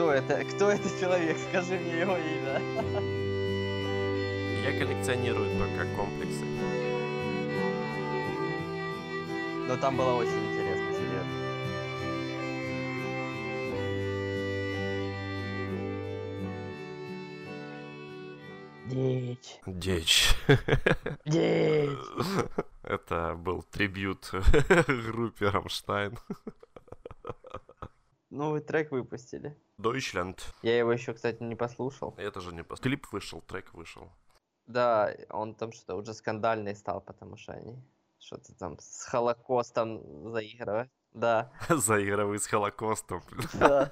Кто это? Кто это человек? Скажи мне его имя. Я коллекционирую только комплексы. Но там было очень интересно, серьезно. Дичь. Дичь. Дичь. Это был трибют группе Рамштайн. Новый трек выпустили. Deutschland. Я его еще, кстати, не послушал. Я тоже не пос... Клип вышел, трек вышел. Да, он там что-то уже скандальный стал, потому что они что-то там с Холокостом заигрывают. Да, Заигрывает с Холокостом. да.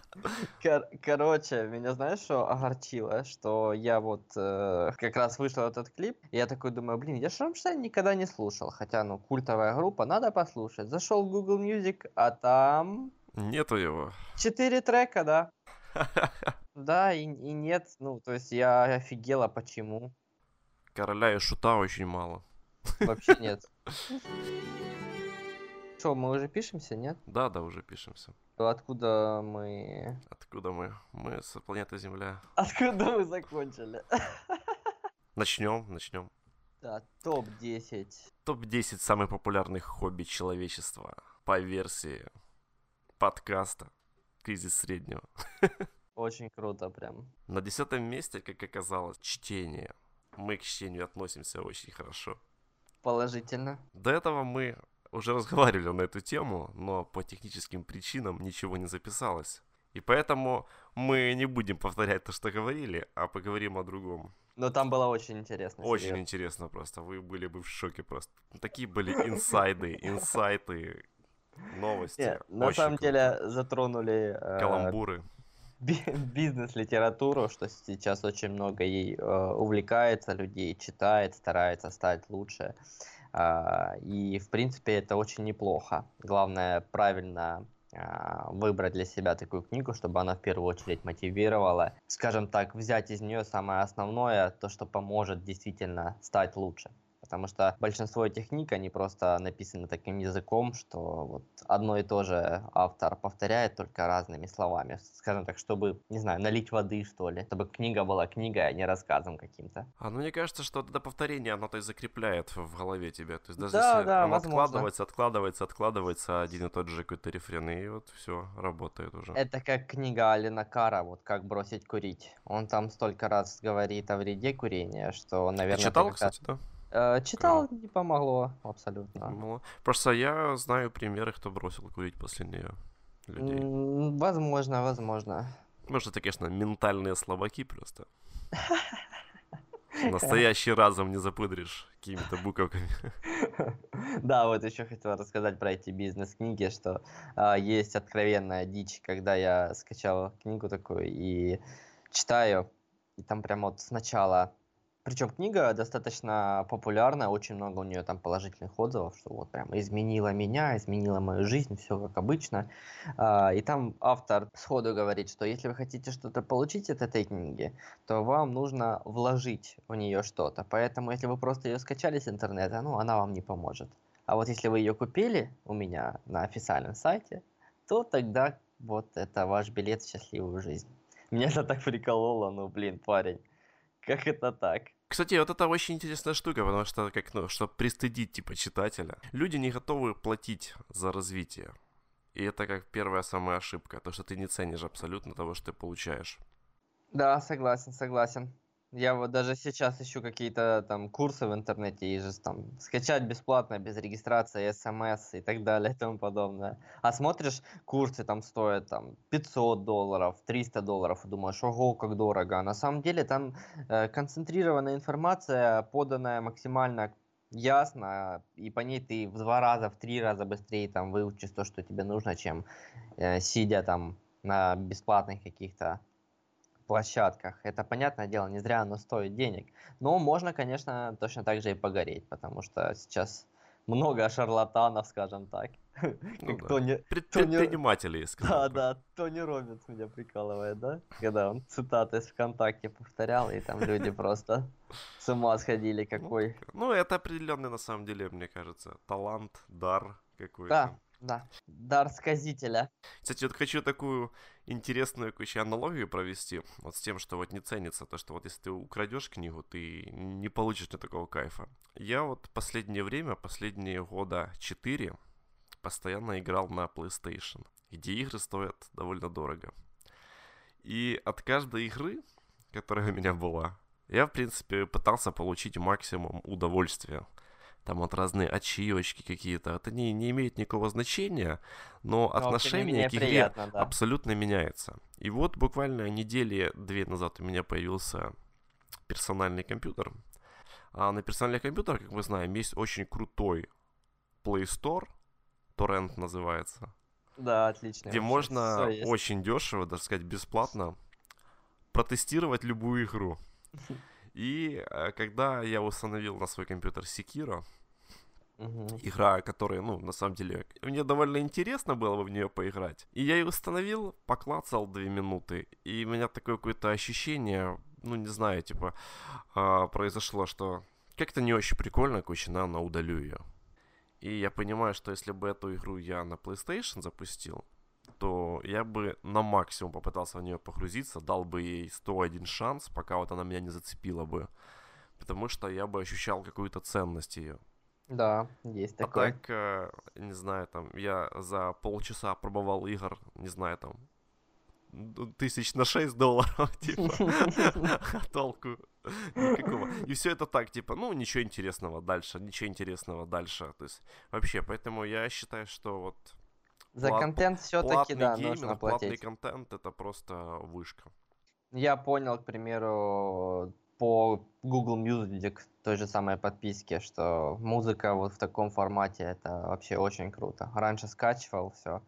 Кор- короче, меня знаешь, что огорчило? Что я вот э, как раз вышел этот клип, и я такой думаю, блин, я Рамштайн никогда не слушал. Хотя, ну, культовая группа, надо послушать. Зашел в Google Music, а там Нету его. четыре трека, да. Да, и, и нет, ну, то есть я офигела, почему. Короля и шута очень мало. Вообще нет. Что, мы уже пишемся, нет? Да, да, уже пишемся. Откуда мы... Откуда мы? Мы с планеты Земля. Откуда мы закончили? Начнем, начнем. Да, топ-10. Топ-10 самых популярных хобби человечества по версии подкаста «Кризис среднего». Очень круто прям. На десятом месте, как оказалось, чтение. Мы к чтению относимся очень хорошо. Положительно. До этого мы уже разговаривали на эту тему, но по техническим причинам ничего не записалось. И поэтому мы не будем повторять то, что говорили, а поговорим о другом. Но там было очень интересно. Очень серьезно. интересно просто. Вы были бы в шоке просто. Такие были инсайды, инсайты, новости. Не, на самом деле затронули э, Каламбуры. би- бизнес-литературу, что сейчас очень много ей э, увлекается людей, читает, старается стать лучше. А, и, в принципе, это очень неплохо. Главное, правильно а, выбрать для себя такую книгу, чтобы она в первую очередь мотивировала, скажем так, взять из нее самое основное, то, что поможет действительно стать лучше. Потому что большинство этих книг, они просто написаны таким языком, что вот одно и то же автор повторяет только разными словами. Скажем так, чтобы, не знаю, налить воды, что ли. Чтобы книга была книгой, а не рассказом каким-то. А ну мне кажется, что это повторение, оно то и закрепляет в голове тебя. То есть даже Да, если да, оно возможно. откладывается, откладывается, откладывается один и тот же какой-то рефрен, и вот все, работает уже. Это как книга Алина Кара, вот как бросить курить. Он там столько раз говорит о вреде курения, что, наверное... читал, ты как раз- кстати, да? Э, читал, не помогло абсолютно. Ну, Просто я знаю примеры, кто бросил курить после нее. Людей. Возможно, возможно. Может, это, конечно, ментальные слабаки просто. Настоящий разум не запудришь какими-то буковками. Да, вот еще хотел рассказать про эти бизнес-книги, что а, есть откровенная дичь, когда я скачал книгу такую и читаю, и там прям вот сначала... Причем книга достаточно популярная, очень много у нее там положительных отзывов, что вот прям изменила меня, изменила мою жизнь, все как обычно. А, И там автор сходу говорит, что если вы хотите что-то получить от этой книги, то вам нужно вложить в нее что-то. Поэтому, если вы просто ее скачали с интернета, ну, она вам не поможет. А вот если вы ее купили у меня на официальном сайте, то тогда вот это ваш билет в счастливую жизнь. Меня это так прикололо, ну, блин, парень, как это так? Кстати, вот это очень интересная штука, потому что, как, ну, чтобы пристыдить, типа, читателя, люди не готовы платить за развитие. И это как первая самая ошибка, то, что ты не ценишь абсолютно того, что ты получаешь. Да, согласен, согласен. Я вот даже сейчас ищу какие-то там курсы в интернете, и же там скачать бесплатно, без регистрации, смс и так далее и тому подобное. А смотришь, курсы там стоят там 500 долларов, 300 долларов, и думаешь, ого, как дорого. А на самом деле там э, концентрированная информация, поданная максимально ясно, и по ней ты в два раза, в три раза быстрее там выучишь то, что тебе нужно, чем э, сидя там на бесплатных каких-то площадках. Это, понятное дело, не зря оно стоит денег. Но можно, конечно, точно так же и погореть, потому что сейчас много шарлатанов, скажем так. Ну да. Тони, Пред- Тони- Предприниматели, я сказал да, да, Тони Робинс меня прикалывает, да? Когда он цитаты из ВКонтакте повторял, и там люди просто с ума сходили, какой. Ну, это определенный, на самом деле, мне кажется, талант, дар какой-то. Да, Да, дар сказителя. Кстати, вот хочу такую интересную еще аналогию провести, вот с тем, что вот не ценится, то, что вот если ты украдешь книгу, ты не получишь ни такого кайфа. Я вот последнее время, последние года 4, постоянно играл на PlayStation, где игры стоят довольно дорого. И от каждой игры, которая у меня была, я, в принципе, пытался получить максимум удовольствия. Там вот разные ачивочки какие-то. Это не, не имеет никакого значения, но, но отношение к игре приятно, да. абсолютно меняется. И вот буквально недели две назад у меня появился персональный компьютер. А на персональный компьютер, как мы знаем, есть очень крутой Play Store, Torrent называется. Да, отлично. Где можно очень дешево, даже сказать, бесплатно протестировать любую игру. И э, когда я установил на свой компьютер Sekiro, uh игра, которая, ну, на самом деле, мне довольно интересно было бы в нее поиграть. И я ее установил, поклацал две минуты, и у меня такое какое-то ощущение, ну, не знаю, типа, э, произошло, что как-то не очень прикольно, короче, наверное, удалю ее. И я понимаю, что если бы эту игру я на PlayStation запустил, то я бы на максимум попытался в нее погрузиться, дал бы ей 101 шанс, пока вот она меня не зацепила бы. Потому что я бы ощущал какую-то ценность ее. Да, есть такое. А так, э, не знаю, там, я за полчаса пробовал игр, не знаю, там, тысяч на 6 долларов, типа, толку никакого. И все это так, типа, ну, ничего интересного дальше, ничего интересного дальше. То есть, вообще, поэтому я считаю, что вот за Плат... контент все-таки, да, гейминг, нужно платить. Платный контент это просто вышка. Я понял, к примеру, по Google Music той же самой подписке, что музыка вот в таком формате это вообще очень круто. Раньше скачивал все.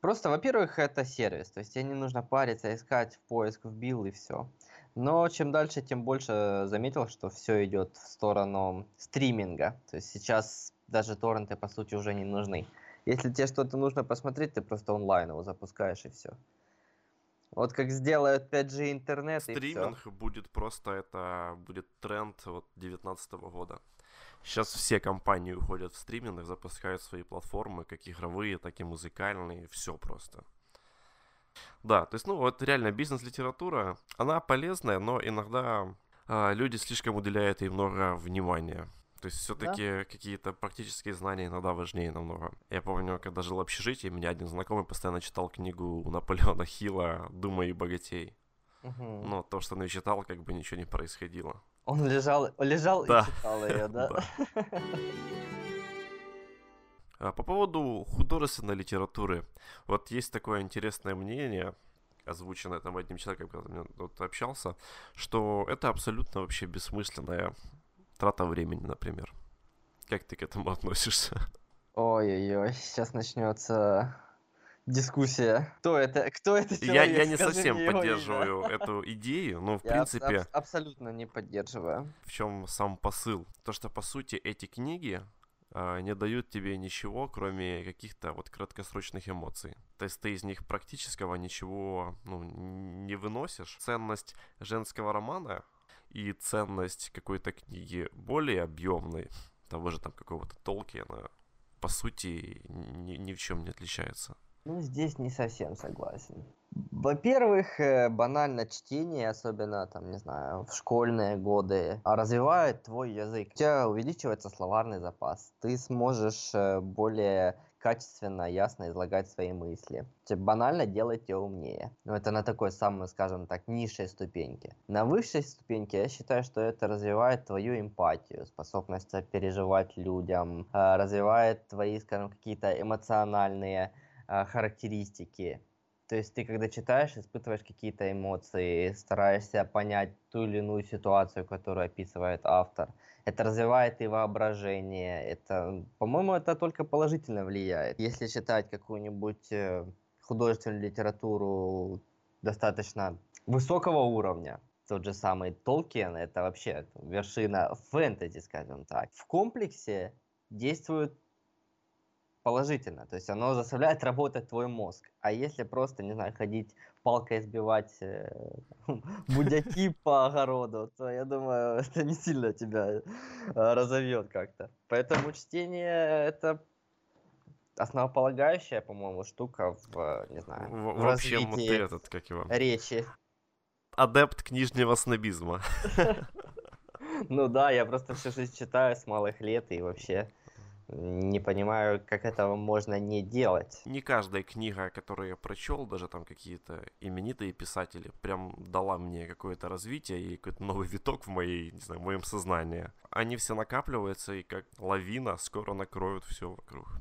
Просто, во-первых, это сервис, то есть тебе не нужно париться, искать в поиск, вбил и все. Но чем дальше, тем больше заметил, что все идет в сторону стриминга. То есть сейчас даже торренты по сути уже не нужны. Если тебе что-то нужно посмотреть, ты просто онлайн его запускаешь и все. Вот как сделают 5G интернет Стриминг будет просто, это будет тренд вот 2019 года. Сейчас все компании уходят в стриминг, запускают свои платформы, как игровые, так и музыкальные, все просто. Да, то есть, ну, вот реально бизнес-литература, она полезная, но иногда а, люди слишком уделяют ей много внимания. То есть все-таки да? какие-то практические знания иногда важнее намного. Я помню, когда жил в общежитии, меня один знакомый постоянно читал книгу Наполеона Хилла «Думай и богатей». Угу. Но то, что он ее читал, как бы ничего не происходило. Он лежал, лежал да. и читал ее, да? А по поводу художественной литературы, вот есть такое интересное мнение, озвученное там одним человеком, когда я общался, что это абсолютно вообще бессмысленная трата времени, например. Как ты к этому относишься? Ой-ой-ой, сейчас начнется дискуссия. Кто это? Кто это человек? Я, я не Скажи совсем поддерживаю его, эту идею, но в я принципе... Аб- абсолютно не поддерживаю. В чем сам посыл? То, что по сути эти книги э, не дают тебе ничего, кроме каких-то вот краткосрочных эмоций. То есть ты из них практического ничего ну, не выносишь. Ценность женского романа и ценность какой-то книги более объемной, того же там какого-то Толкина, по сути, ни, ни в чем не отличается. Ну, здесь не совсем согласен. Во-первых, э, банально чтение, особенно, там, не знаю, в школьные годы, развивает твой язык. У тебя увеличивается словарный запас. Ты сможешь э, более качественно, ясно излагать свои мысли. Банально делать тебя умнее. Но это на такой самой, скажем так, низшей ступеньке. На высшей ступеньке я считаю, что это развивает твою эмпатию, способность переживать людям, э, развивает твои, скажем, какие-то эмоциональные э, характеристики. То есть ты, когда читаешь, испытываешь какие-то эмоции, стараешься понять ту или иную ситуацию, которую описывает автор – это развивает и воображение, это, по-моему, это только положительно влияет. Если читать какую-нибудь э, художественную литературу достаточно высокого уровня, тот же самый Толкин, это вообще вершина фэнтези, скажем так. В комплексе действует положительно, то есть оно заставляет работать твой мозг. А если просто, не знаю, ходить палкой сбивать э, будяки по огороду, то я думаю, это не сильно тебя э, разовьет как-то. Поэтому чтение это основополагающая, по-моему, штука в, не знаю, В, в в общем, ты развитии этот, как его, речи. адепт книжнего снобизма. Ну да, я просто всю жизнь читаю с малых лет и вообще не понимаю, как этого можно не делать. Не каждая книга, которую я прочел, даже там какие-то именитые писатели, прям дала мне какое-то развитие и какой-то новый виток в моей, не знаю, в моем сознании. Они все накапливаются и как лавина скоро накроют все вокруг.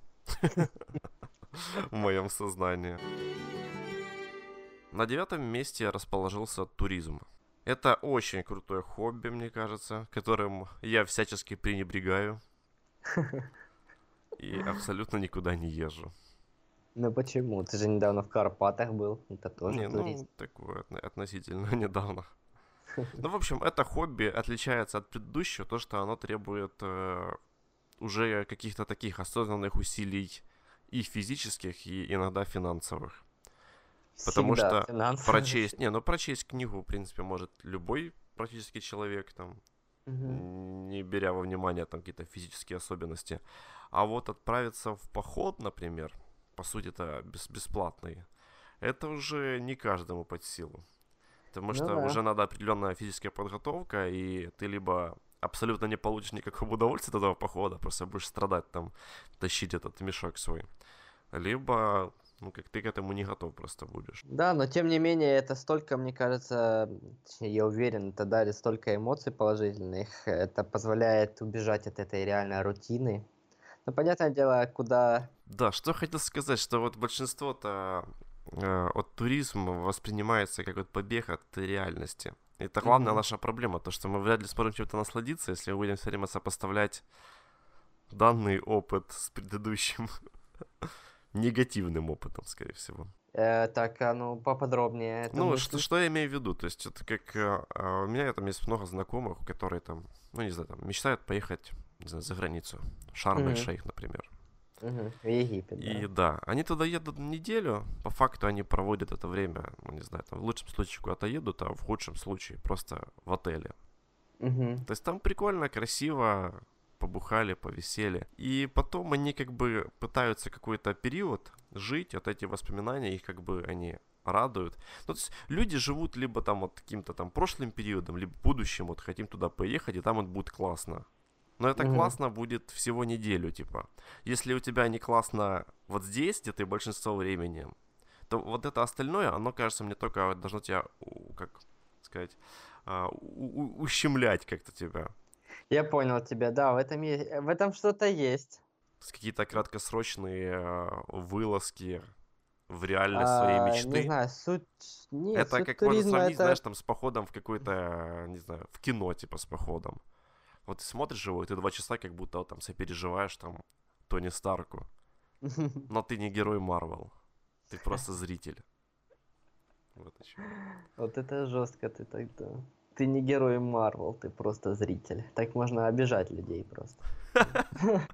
В моем сознании. На девятом месте расположился туризм. Это очень крутое хобби, мне кажется, которым я всячески пренебрегаю. И абсолютно никуда не езжу. Ну почему? Ты же недавно в Карпатах был, это тоже Не, туризм. ну, такое отно- относительно недавно. Ну, в общем, это хобби отличается от предыдущего, то, что оно требует э, уже каких-то таких осознанных усилий и физических, и иногда финансовых. потому Всегда что финансовые. Прочесть, не, ну прочесть книгу, в принципе, может любой практически человек, там, Мгм. не беря во внимание там какие-то физические особенности. А вот отправиться в поход, например, по сути это бес- бесплатный, это уже не каждому под силу. Потому Ну что да. уже надо определенная физическая подготовка, и ты либо абсолютно не получишь никакого удовольствия от этого похода, просто будешь страдать там, тащить этот мешок свой. Либо, ну, как ты к этому не готов просто будешь. Да, но тем не менее, это столько, мне кажется, я уверен, это дарит столько эмоций положительных, это позволяет убежать от этой реальной рутины. Ну, понятное дело, куда... Да, что хотел сказать, что вот большинство-то э, от туризма воспринимается как вот побег от реальности. Это главная Мгм. наша проблема, то что мы вряд ли сможем чем-то насладиться, если мы будем все время сопоставлять данный опыт с предыдущим негативным опытом, скорее всего. э, так, а ну, поподробнее. ну, что, что я имею в виду? То есть это как... э, э, у меня там есть много знакомых, которые там, ну, не знаю, там, мечтают поехать, знаю, за границу. Шарм-эль-Шейх, например. Мгм, В Египет, И да. они туда едут неделю, по факту они проводят это время, ну не знаю, там в лучшем случае куда-то едут, а в худшем случае просто в отеле. Мгм. То есть там прикольно, красиво, побухали, повисели. И потом они как бы пытаются какой-то период жить, вот эти воспоминания, их как бы они радуют. Ну, то есть люди живут либо там вот каким-то там прошлым периодом, либо будущим, вот хотим туда поехать, и там вот будет классно. Но это Мгм. классно будет всего неделю, типа. Если у тебя не классно вот здесь, где ты большинство времени, то вот это остальное, оно, кажется, мне только должно тебя, как сказать, а, ущемлять как-то тебя. Я понял тебя, да, в этом, е- в этом что-то есть. Какие-то краткосрочные а, вылазки в реальность своей А, мечты. Не знаю, суть... Нет, это суть как можно сравнить, это... знаешь, там с походом в какой-то, не знаю, в кино, типа, с походом. Вот ты смотришь его, и ты два часа как будто вот, там сопереживаешь там Тони Старку. Но ты не герой Марвел. Ты просто зритель. Вот. Вот это жестко ты тогда. Ты не герой Марвел, ты просто зритель. Так можно обижать людей просто.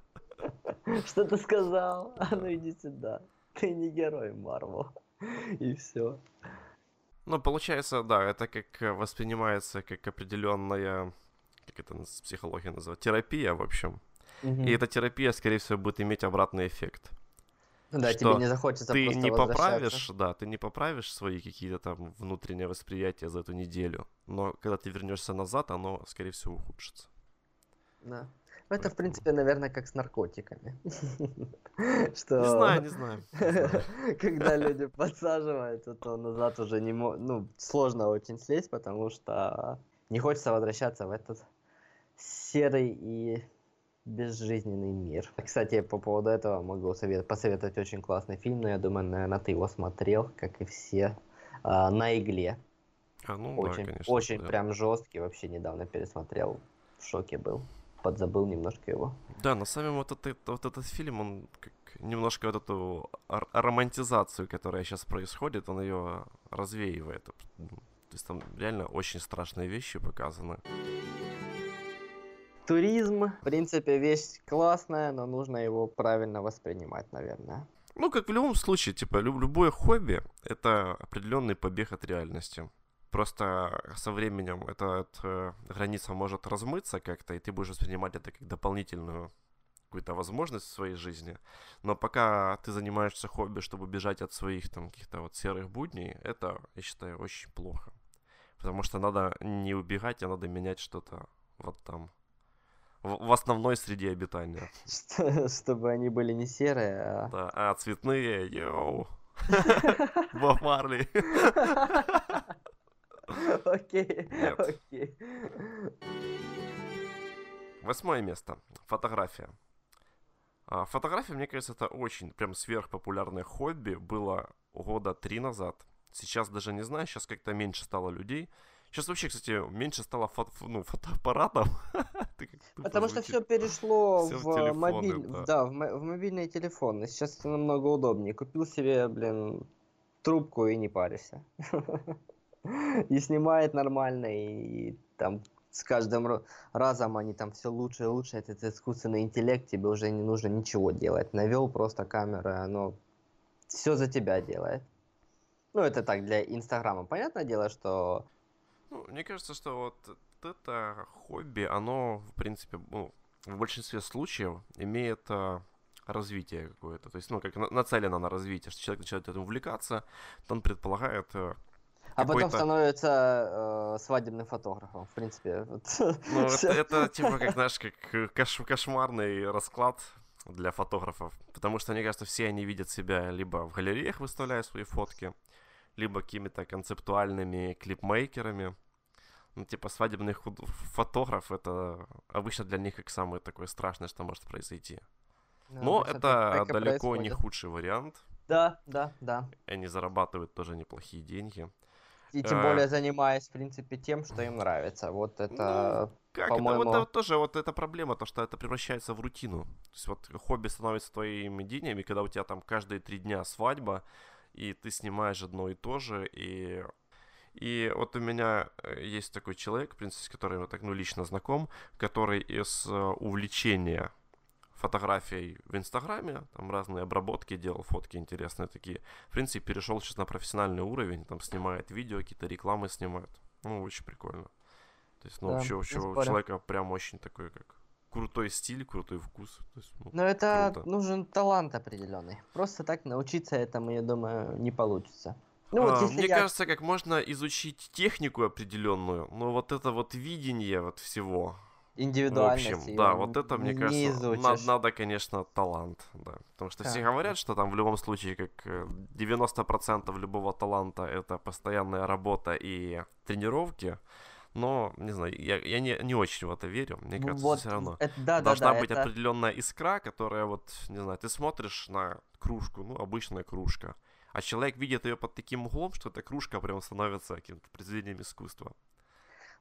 Что ты сказал? А ну иди сюда. Ты не герой Марвел. И все. Ну, получается, да, это как воспринимается как определенная, как это с психология называют, терапия, в общем. И эта терапия, скорее всего, будет иметь обратный эффект. Да, что тебе не захочется ты не поправишь, да, ты не поправишь свои какие-то там внутренние восприятия за эту неделю, но когда ты вернешься назад, оно, скорее всего, ухудшится. Да. Ну, это, в принципе, наверное, как с наркотиками. Что... Не знаю, не знаю. Когда люди подсаживаются, то назад уже не ну, сложно очень слезть, потому что не хочется возвращаться в этот серый и безжизненный мир. Кстати, по поводу этого могу совет... посоветовать очень классный фильм, но я думаю, наверное, ты его смотрел, как и все, а, «На игле». А, ну да, Очень, конечно. очень да. прям жесткий, вообще недавно пересмотрел, в шоке был, подзабыл немножко его. Да, на самом вот этот, вот этот фильм, он как немножко вот эту ар- романтизацию, которая сейчас происходит, он ее развеивает. То есть там реально очень страшные вещи показаны. Туризм, в принципе, вещь классная, но нужно его правильно воспринимать, наверное. Ну, как в любом случае, типа, лю- любое хобби — это определенный побег от реальности. Просто со временем эта, эта граница может размыться как-то, и ты будешь воспринимать это как дополнительную какую-то возможность в своей жизни. Но пока ты занимаешься хобби, чтобы бежать от своих там каких-то вот серых будней, это, я считаю, очень плохо. Потому что надо не убегать, а надо менять что-то вот там. В, в основной среде обитания. Что- Чтобы они были не серые, а... Да, а цветные, йоу. Боб Марли. Окей, окей. Восьмое место. Фотография. А, фотография, мне кажется, это очень прям сверхпопулярное хобби. Было года три назад. Сейчас даже не знаю, сейчас как-то меньше стало людей. Сейчас вообще, кстати, меньше стало фото, ну, фотоаппаратов. Это как Потому что звучит. все перешло Всё в в телефоны, мобиль, да. да, в, мо- в мобильные телефоны. Сейчас это намного удобнее. Купил себе, блин, трубку и не паришься. И снимает нормально, и там с каждым ра- разом они там все лучше и лучше. Этот искусственный интеллект, тебе уже не нужно ничего делать. Навел просто камеру, и оно все за тебя делает. Ну, это так, для Инстаграма. Понятное дело, что Ну, мне кажется, что вот это хобби, оно, в принципе, ну, в большинстве случаев имеет а, развитие какое-то. То есть, ну, как на- нацелено на развитие, что человек начинает этим увлекаться, то он предполагает э, А потом становится э, свадебным фотографом, в принципе. вот. Ну, это, типа, как, знаешь, как кош- кошмарный расклад для фотографов. Потому что, мне кажется, все они видят себя либо в галереях, выставляя свои фотки, либо какими-то концептуальными клипмейкерами. Ну, типа, свадебный худ- фотограф — это обычно для них как самое такое страшное, что может произойти. Да, Но это далеко не происходит. худший вариант. Да, да, да. Они зарабатывают тоже неплохие деньги. И тем Э. более занимаясь, в принципе, тем, что им нравится. Вот это... Как По-моему- это вот, это тоже вот эта проблема, то что это превращается в рутину. То есть вот хобби становится твоими деньгами, когда у тебя там каждые три дня свадьба, и ты снимаешь одно и то же, и и вот у меня э, есть такой человек, в принципе, с которым я так, ну, лично знаком, который из э, увлечения фотографией в Инстаграме, там разные обработки делал, фотки интересные такие. В принципе, перешел сейчас на профессиональный уровень, там снимает видео, какие-то рекламы снимает. Ну, очень прикольно. То есть, ну, Да, вообще, вообще у человека прям очень такой, как крутой стиль, крутой вкус. То есть, ну, Но это круто. нужен талант определенный. Просто так научиться этому, я думаю, не получится. Ну вот А, Мне я... кажется, как можно изучить технику определенную, но вот это вот видение вот всего, в Индивидуальность общем, её да, вот это, мне не кажется, на- изучишь. надо, конечно, талант, да. Потому что все Так. говорят, что там в любом случае, как э, 90% любого таланта это постоянная работа и тренировки. Но, не знаю, я, я не, не очень в это верю. Мне кажется, вот, все равно. это- да, Должна да, быть это- определенная искра, которая вот, не знаю, ты смотришь на кружку, ну, обычная кружка, а человек видит ее под таким углом, что эта кружка прям становится каким-то произведением искусства.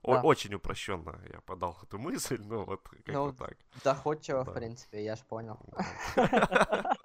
О- Да. Очень упрощенно я подал эту мысль, но вот как-то Ну, так. Доходчиво, Да. в принципе, я ж понял.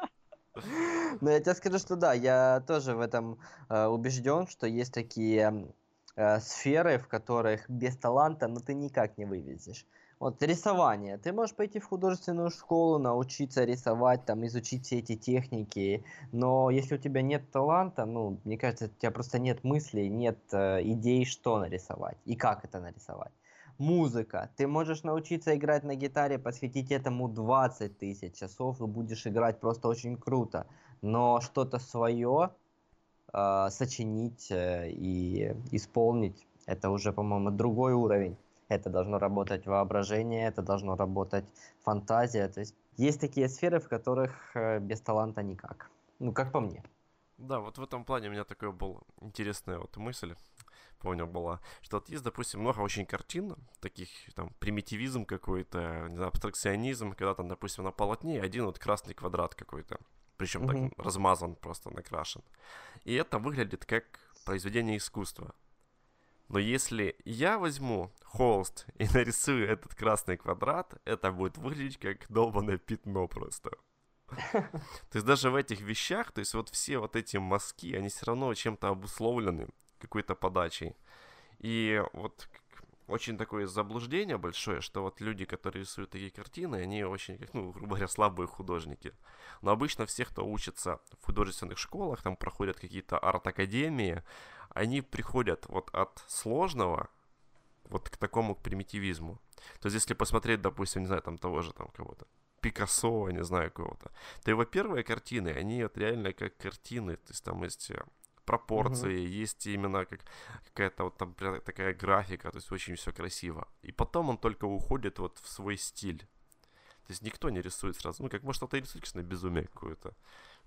Но я тебе скажу, что да, я тоже в этом э, убежден, что есть такие э, сферы, в которых без таланта, ну, ты никак не вывезешь. Вот рисование. Ты можешь пойти в художественную школу, научиться рисовать, там, изучить все эти техники, но если у тебя нет таланта, ну, мне кажется, у тебя просто нет мыслей, нет э, идей, что нарисовать и как это нарисовать. Музыка. Ты можешь научиться играть на гитаре, посвятить этому 20 тысяч часов и будешь играть просто очень круто. Но что-то свое э, сочинить э, и исполнить, это уже, по-моему, другой уровень. Это должно работать воображение, это должно работать фантазия. То есть есть такие сферы, в которых э, без таланта никак. Ну, как по мне. Да, вот в этом плане у меня такая была интересная вот мысль, помню, была, что вот есть, допустим, много очень картин, таких там примитивизм какой-то, не знаю, абстракционизм, когда там, допустим, на полотне один вот красный квадрат какой-то, причем Мгм. так размазан просто, накрашен. И это выглядит как произведение искусства. Но если я возьму холст и нарисую этот красный квадрат, это будет выглядеть как долбанное пятно просто. То есть даже в этих вещах, то есть вот все вот эти мазки, они все равно чем-то обусловлены какой-то подачей. И вот очень такое заблуждение большое, что вот люди, которые рисуют такие картины, они очень, как, ну, грубо говоря, слабые художники. Но обычно все, кто учится в художественных школах, там проходят какие-то арт-академии, они приходят вот от сложного вот к такому к примитивизму. То есть если посмотреть, допустим, не знаю, там того же там кого-то, Пикассо, не знаю, кого-то, то его первые картины, они вот реально как картины, то есть там есть э, пропорции, mm-hmm. есть именно как какая-то вот там такая графика, то есть очень все красиво. И потом он только уходит вот в свой стиль. То есть никто не рисует сразу. Ну, как может, кто-то рисует, конечно, безумие какое-то.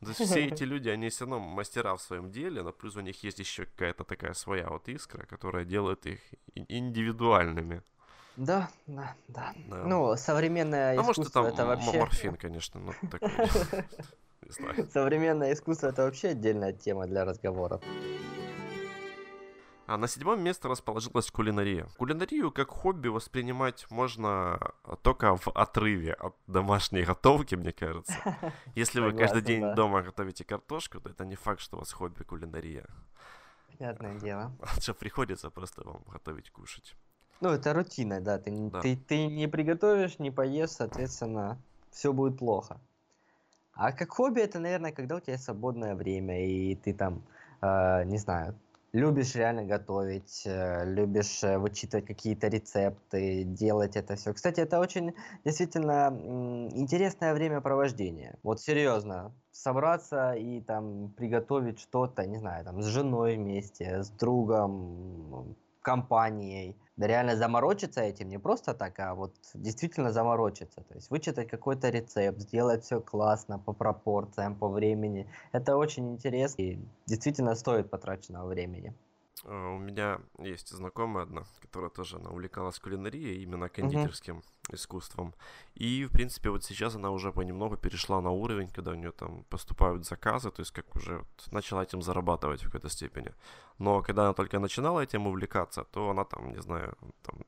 То есть все эти люди, они все равно мастера в своем деле, но плюс у них есть еще какая-то такая своя вот искра, которая делает их индивидуальными. Да, да, да. да. Ну, современное а искусство может, это, это вообще... морфин, конечно, но такой... Современное искусство это вообще отдельная тема для разговоров. А на седьмом месте расположилась кулинария. Кулинарию как хобби воспринимать можно только в отрыве от домашней готовки, мне кажется. Если вы каждый день дома готовите картошку, то это не факт, что у вас хобби кулинария. Понятное дело. Что приходится просто вам готовить, кушать. Ну, это рутина, да. Ты, да. Ты, ты не приготовишь, не поешь, соответственно, все будет плохо. А как хобби это, наверное, когда у тебя свободное время, и ты там, э, не знаю, любишь реально готовить, э, любишь э, вычитывать какие-то рецепты, делать это все. Кстати, это очень действительно интересное времяпровождение. Вот серьезно, собраться и там приготовить что-то, не знаю, там с женой вместе, с другом, компанией – реально заморочиться этим не просто так, а вот действительно заморочиться. То есть вычитать какой-то рецепт, сделать все классно, по пропорциям, по времени. Это очень интересно и действительно стоит потраченного времени. А, у меня есть знакомая одна, которая тоже она увлекалась кулинарией, именно кондитерским uh-huh. искусством. И, в принципе, вот сейчас она уже понемногу перешла на уровень, когда у нее там поступают заказы, то есть как уже вот начала этим зарабатывать в какой-то степени. Но когда она только начинала этим увлекаться, то она там, не знаю, там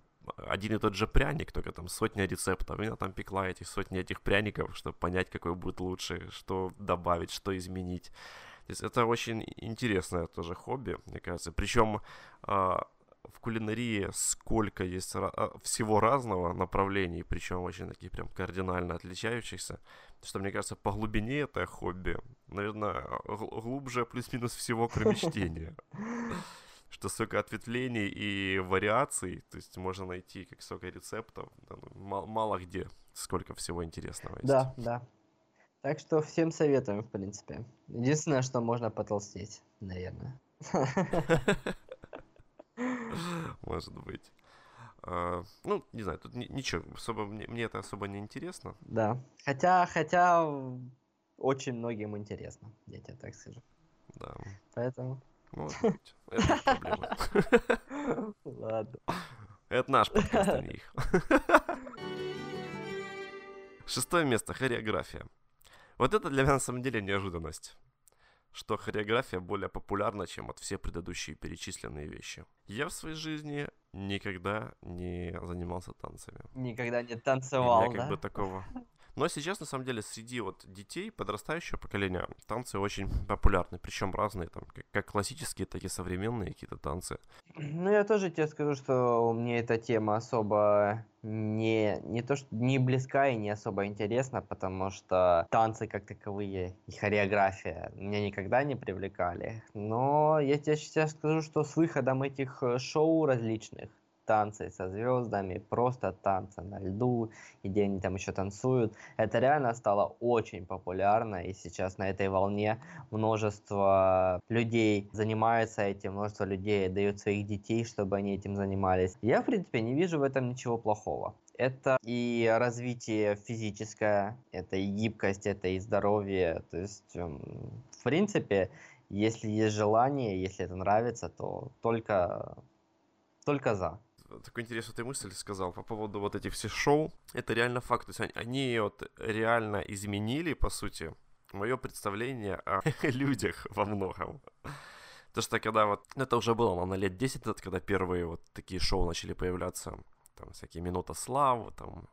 один и тот же пряник, только там сотня рецептов, и она там пекла этих сотни этих пряников, чтобы понять, какой будет лучше, что добавить, что изменить. То есть это очень интересное тоже хобби, мне кажется. Причем а, в кулинарии сколько есть а, всего разного направлений, причем очень таких прям кардинально отличающихся, что, мне кажется, по глубине это хобби, наверное, глубже плюс-минус всего, кроме чтения. Что столько ответвлений и вариаций, то есть можно найти как столько рецептов, ну, мало где сколько всего интересного есть. Да, да, так что всем советуем, в принципе. Единственное, что можно потолстеть, наверное. Может быть. А, ну, не знаю, тут ничего, особо мне, мне это особо не интересно. Да. Хотя, хотя очень многим интересно, я тебе так скажу. Да. Поэтому. Может быть. Это проблема. Ладно. Это наш подкаст, а не их. Шестое место. Хореография. Вот это для меня на самом деле неожиданность что хореография более популярна, чем вот все предыдущие перечисленные вещи. Я в своей жизни никогда не занимался танцами. Никогда не танцевал, У меня как бы такого но сейчас, на самом деле, среди вот детей подрастающего поколения танцы очень популярны, причем разные, там, как, классические, так и современные какие-то танцы. Ну, я тоже тебе скажу, что мне эта тема особо не, не то, что не близка и не особо интересна, потому что танцы как таковые и хореография меня никогда не привлекали. Но я тебе сейчас скажу, что с выходом этих э, шоу различных, танцы со звездами, просто танцы на льду, и где они там еще танцуют. Это реально стало очень популярно, и сейчас на этой волне множество людей занимаются этим, множество людей дают своих детей, чтобы они этим занимались. Я, в принципе, не вижу в этом ничего плохого. Это и развитие физическое, это и гибкость, это и здоровье. То есть, эм, в принципе, если есть желание, если это нравится, то только, только за такую интересную ты мысль сказал по поводу вот этих всех шоу. Это реально факт. То есть они вот реально изменили, по сути, мое представление о людях во многом. То что когда вот, ну, это уже было на лет 10 назад, когда первые вот такие шоу начали появляться, там всякие «Минута славы», там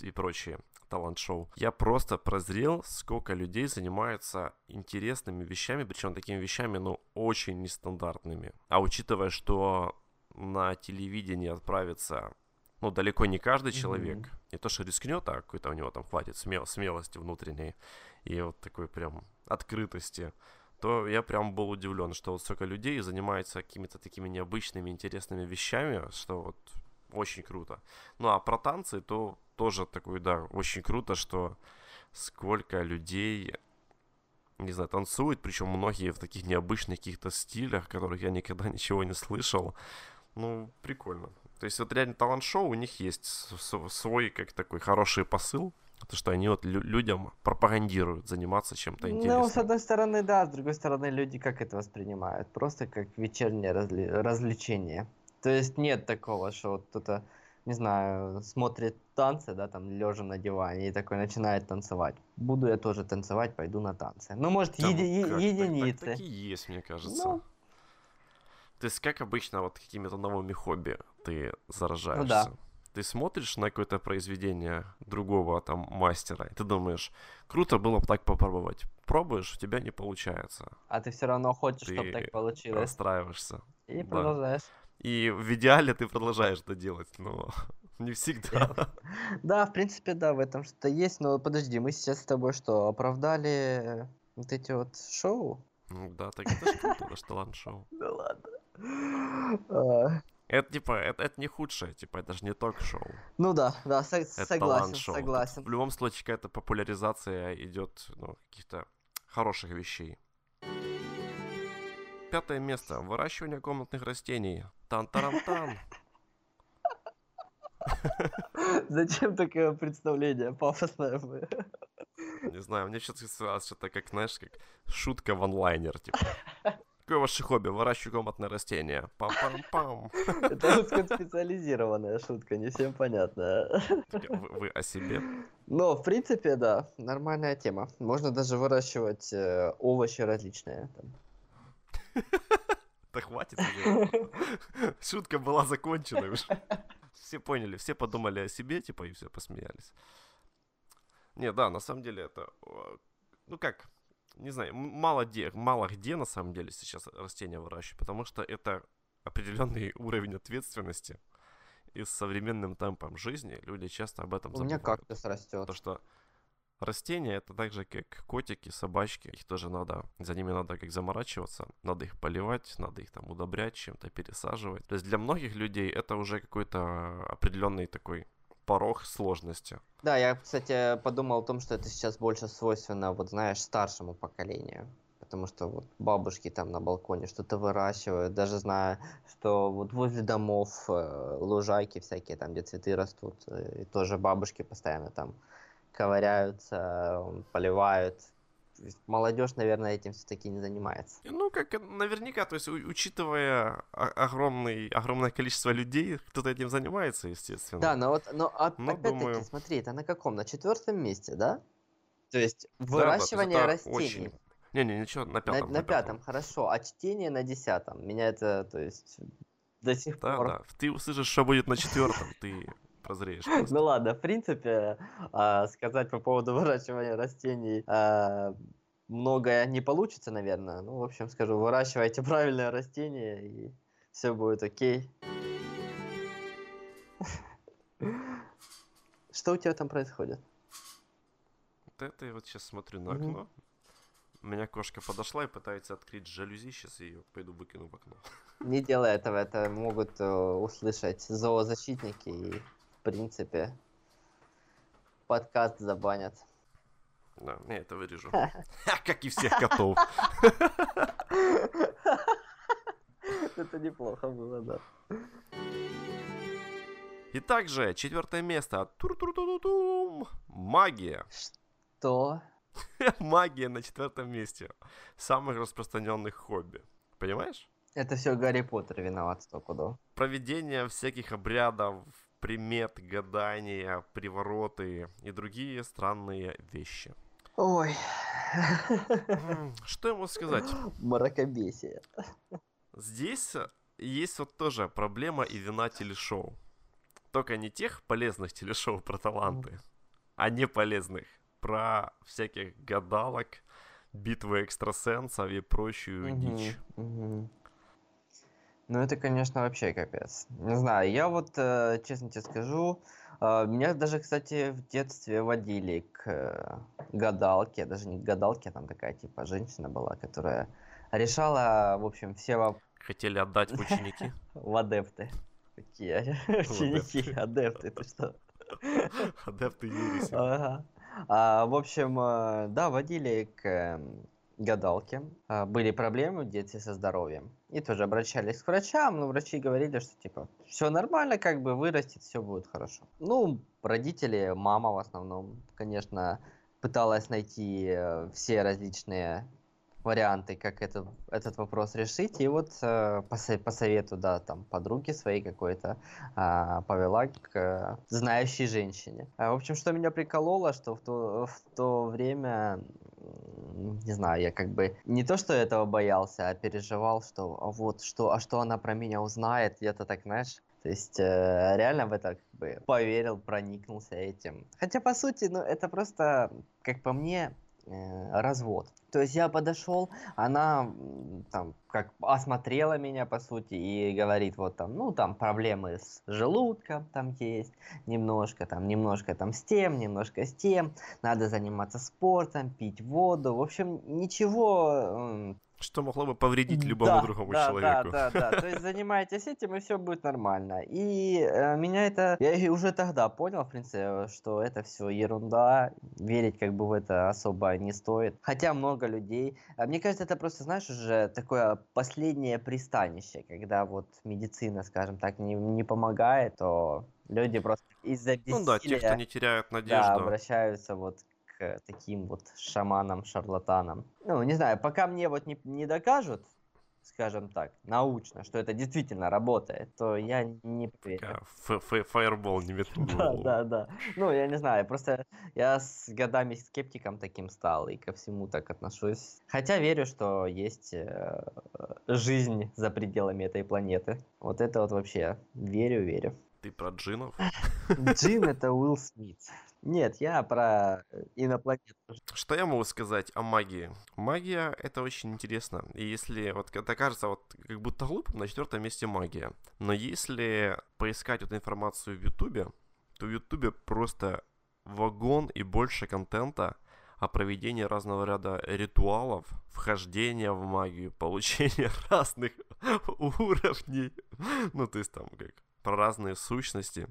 и прочие талант-шоу. Я просто прозрел, сколько людей занимается интересными вещами, причем такими вещами, ну, очень нестандартными. А учитывая, что на телевидение отправиться, ну, далеко не каждый человек. Mm-hmm. Не то, что рискнет, а какой-то у него там хватит смел- смелости внутренней и вот такой прям открытости, то я прям был удивлен, что вот столько людей занимается какими-то такими необычными, интересными вещами, что вот очень круто. Ну, а про танцы, то тоже такой, да, очень круто, что сколько людей, не знаю, танцуют, причем многие в таких необычных каких-то стилях, которых я никогда ничего не слышал. Ну, прикольно. То есть вот реально талант-шоу у них есть свой, как такой, хороший посыл, то, что они вот лю- людям пропагандируют заниматься чем-то интересным. Ну, с одной стороны, да, с другой стороны, люди как это воспринимают? Просто как вечернее разли- развлечение. То есть нет такого, что вот кто-то, не знаю, смотрит танцы, да, там, лежа на диване и такой начинает танцевать. Буду я тоже танцевать, пойду на танцы. Ну, может, Да, еди- ну как, е- так- так- единицы. такие есть, мне кажется. Ну. То есть, как обычно, вот какими-то новыми хобби ты Ну заражаешься. Ты смотришь на какое-то произведение другого там мастера, и ты думаешь, круто было бы так попробовать. Пробуешь, у тебя не получается. А ты все равно хочешь, чтобы Ты так получилось. Расстраиваешься. И да. продолжаешь. И в идеале ты продолжаешь это делать, но не всегда. Да, в принципе, да, в этом что-то есть. Но подожди, мы сейчас с тобой что, оправдали вот эти вот шоу? Ну да, так это ж круто, это ж талант-шоу. Да ладно. Это типа, это, это не худшее, типа, это же не ток-шоу. Ну да, да, со- Это согласен, талант-шоу. Тут согласен. В любом случае какая-то популяризация идет, ну, каких-то хороших вещей. Пятое место. Выращивание комнатных растений. Тан-таран-тан. Зачем такое представление пафосное? Не знаю, мне что-то что-то как, знаешь, как шутка в онлайнер, типа. Какое ваше хобби? Выращиваю комнатное растение. Пам-пам-пам. Это узкоспециализированная шутка, не всем понятно. Вы, вы о себе? Но, в принципе, да, нормальная тема. Можно даже выращивать э, овощи различные. Да хватит уже. Шутка была закончена уже. Все поняли, все подумали о себе, типа, и все посмеялись. Не, да, на самом деле это, ну как, не знаю, мало где, мало где на самом деле сейчас растения выращивают, потому что это определенный уровень ответственности. И с современным темпом жизни люди часто об этом У меня забывают. кактус растет. То, что растения это так же, как котики, собачки. Их тоже надо, за ними надо как заморачиваться. Надо их поливать, надо их там удобрять, чем-то пересаживать. То есть для многих людей это уже какой-то определенный такой порог сложности. Да, я, кстати, подумал о том, что это сейчас больше свойственно, вот знаешь, старшему поколению. Потому что вот бабушки там на балконе что-то выращивают, даже зная, что вот возле домов э, лужайки всякие, там, где цветы растут, э, и тоже бабушки постоянно там ковыряются, э, поливают. Молодежь, наверное, этим все-таки не занимается. Ну, как наверняка, то есть учитывая огромный, огромное количество людей, кто-то этим занимается, естественно. Да, но вот, но от- Ну, опять-таки, думаю- смотри, это на каком? На четвертом месте, да? То есть Да, да, выращивание это растений. очень- Не-не, ничего, на На, пятом. на пятом, хорошо, а чтение на десятом. Меня это, то есть, до сих Да, пор... да. Ты услышишь, что будет на четвертом, ты прозреешь. просто. Ну ладно, в принципе, а, сказать по поводу выращивания растений а, многое не получится, наверное. Ну, в общем, скажу, выращивайте правильное растение, и все будет окей. Что у тебя там происходит? Вот это я вот сейчас смотрю на окно. У меня кошка подошла и пытается открыть жалюзи. Сейчас ее пойду выкину в окно. Не делай этого, это могут э, услышать зоозащитники и, принципе, подкаст забанят. Да, я это вырежу. Как и всех котов. Это неплохо было, да. И также четвертое место. Магия. Что? Магия на четвертом месте. Самых распространенных хобби. Понимаешь? Это все Гарри Поттер виноват стопудово. Проведение всяких обрядов, примет, гадания, привороты и другие странные вещи. Ой. Что ему сказать? Мракобесие. Здесь э, есть вот тоже проблема и вина телешоу. Только не тех полезных телешоу про таланты, а не полезных. Про всяких гадалок, битвы экстрасенсов и прочую дичь. Мгм, мгм. Ну, это, конечно, вообще капец. Не знаю, я вот, э, честно тебе скажу, э, меня даже, кстати, в детстве водили к э, гадалке, даже не к гадалке, а там такая, типа, женщина была, которая решала, в общем, все воп- Хотели отдать в ученики. в адепты. Такие ученики, адепты, ты что? Адепты ереси. Ага. А, в общем, да, водили к эм, гадалке. А, Были проблемы в детстве со здоровьем. И тоже обращались к врачам, но врачи говорили, что типа все нормально, как бы вырастет, все будет хорошо. Ну, родители, мама в основном, конечно, пыталась найти э, все различные варианты, как это, этот вопрос решить. И вот э, по, со- по совету, да, там, подруги своей какой-то, а, повела к э, знающей женщине. А, в общем, что меня прикололо, что в то, в то время, не знаю, я как бы не то, что этого боялся, а переживал, что а вот, что, а что она про меня узнает, где-то так, знаешь, то есть э, реально в это как бы поверил, проникнулся этим. Хотя, по сути, ну, это просто, как по мне, э, развод. То есть я подошел, она там как осмотрела меня, по сути, и говорит, вот там, ну, там проблемы с желудком там есть, немножко там, немножко там с тем, немножко с тем, надо заниматься спортом, пить воду, в общем, ничего Что могло бы повредить любому да, другому да, человеку. Да, да, да. То есть занимайтесь этим, и все будет нормально. И э, меня это... Я уже тогда понял, в принципе, что это все ерунда. Верить как бы в это особо не стоит. Хотя много людей... а Мне кажется, это просто, знаешь, уже такое последнее пристанище, когда вот медицина, скажем так, не, не помогает, то люди просто из-за Ну да, те, кто бессилия не теряют да, надежду. обращаются вот к таким вот шаманам, шарлатанам. Ну, не знаю, пока мне вот не, не докажут, скажем так, научно, что это действительно работает, то я не поверю. Фаербол не метнул Да, да, да. Ну, я не знаю, просто я с годами скептиком таким стал и ко всему так отношусь. Хотя верю, что есть э, жизнь за пределами этой планеты. Вот это вот вообще верю, верю. Ты про джинов? Джин это Уилл Смит. Нет, я про э, инопланету. Что я могу сказать о магии? Магия — это очень интересно. И если вот это кажется вот как будто глупым, на четвертом месте магия. Но если поискать эту информацию в Ютубе, то в Ютубе просто вагон и больше контента о проведении разного ряда ритуалов, вхождения в магию, получения разных уровней. Ну, то есть там как про разные сущности.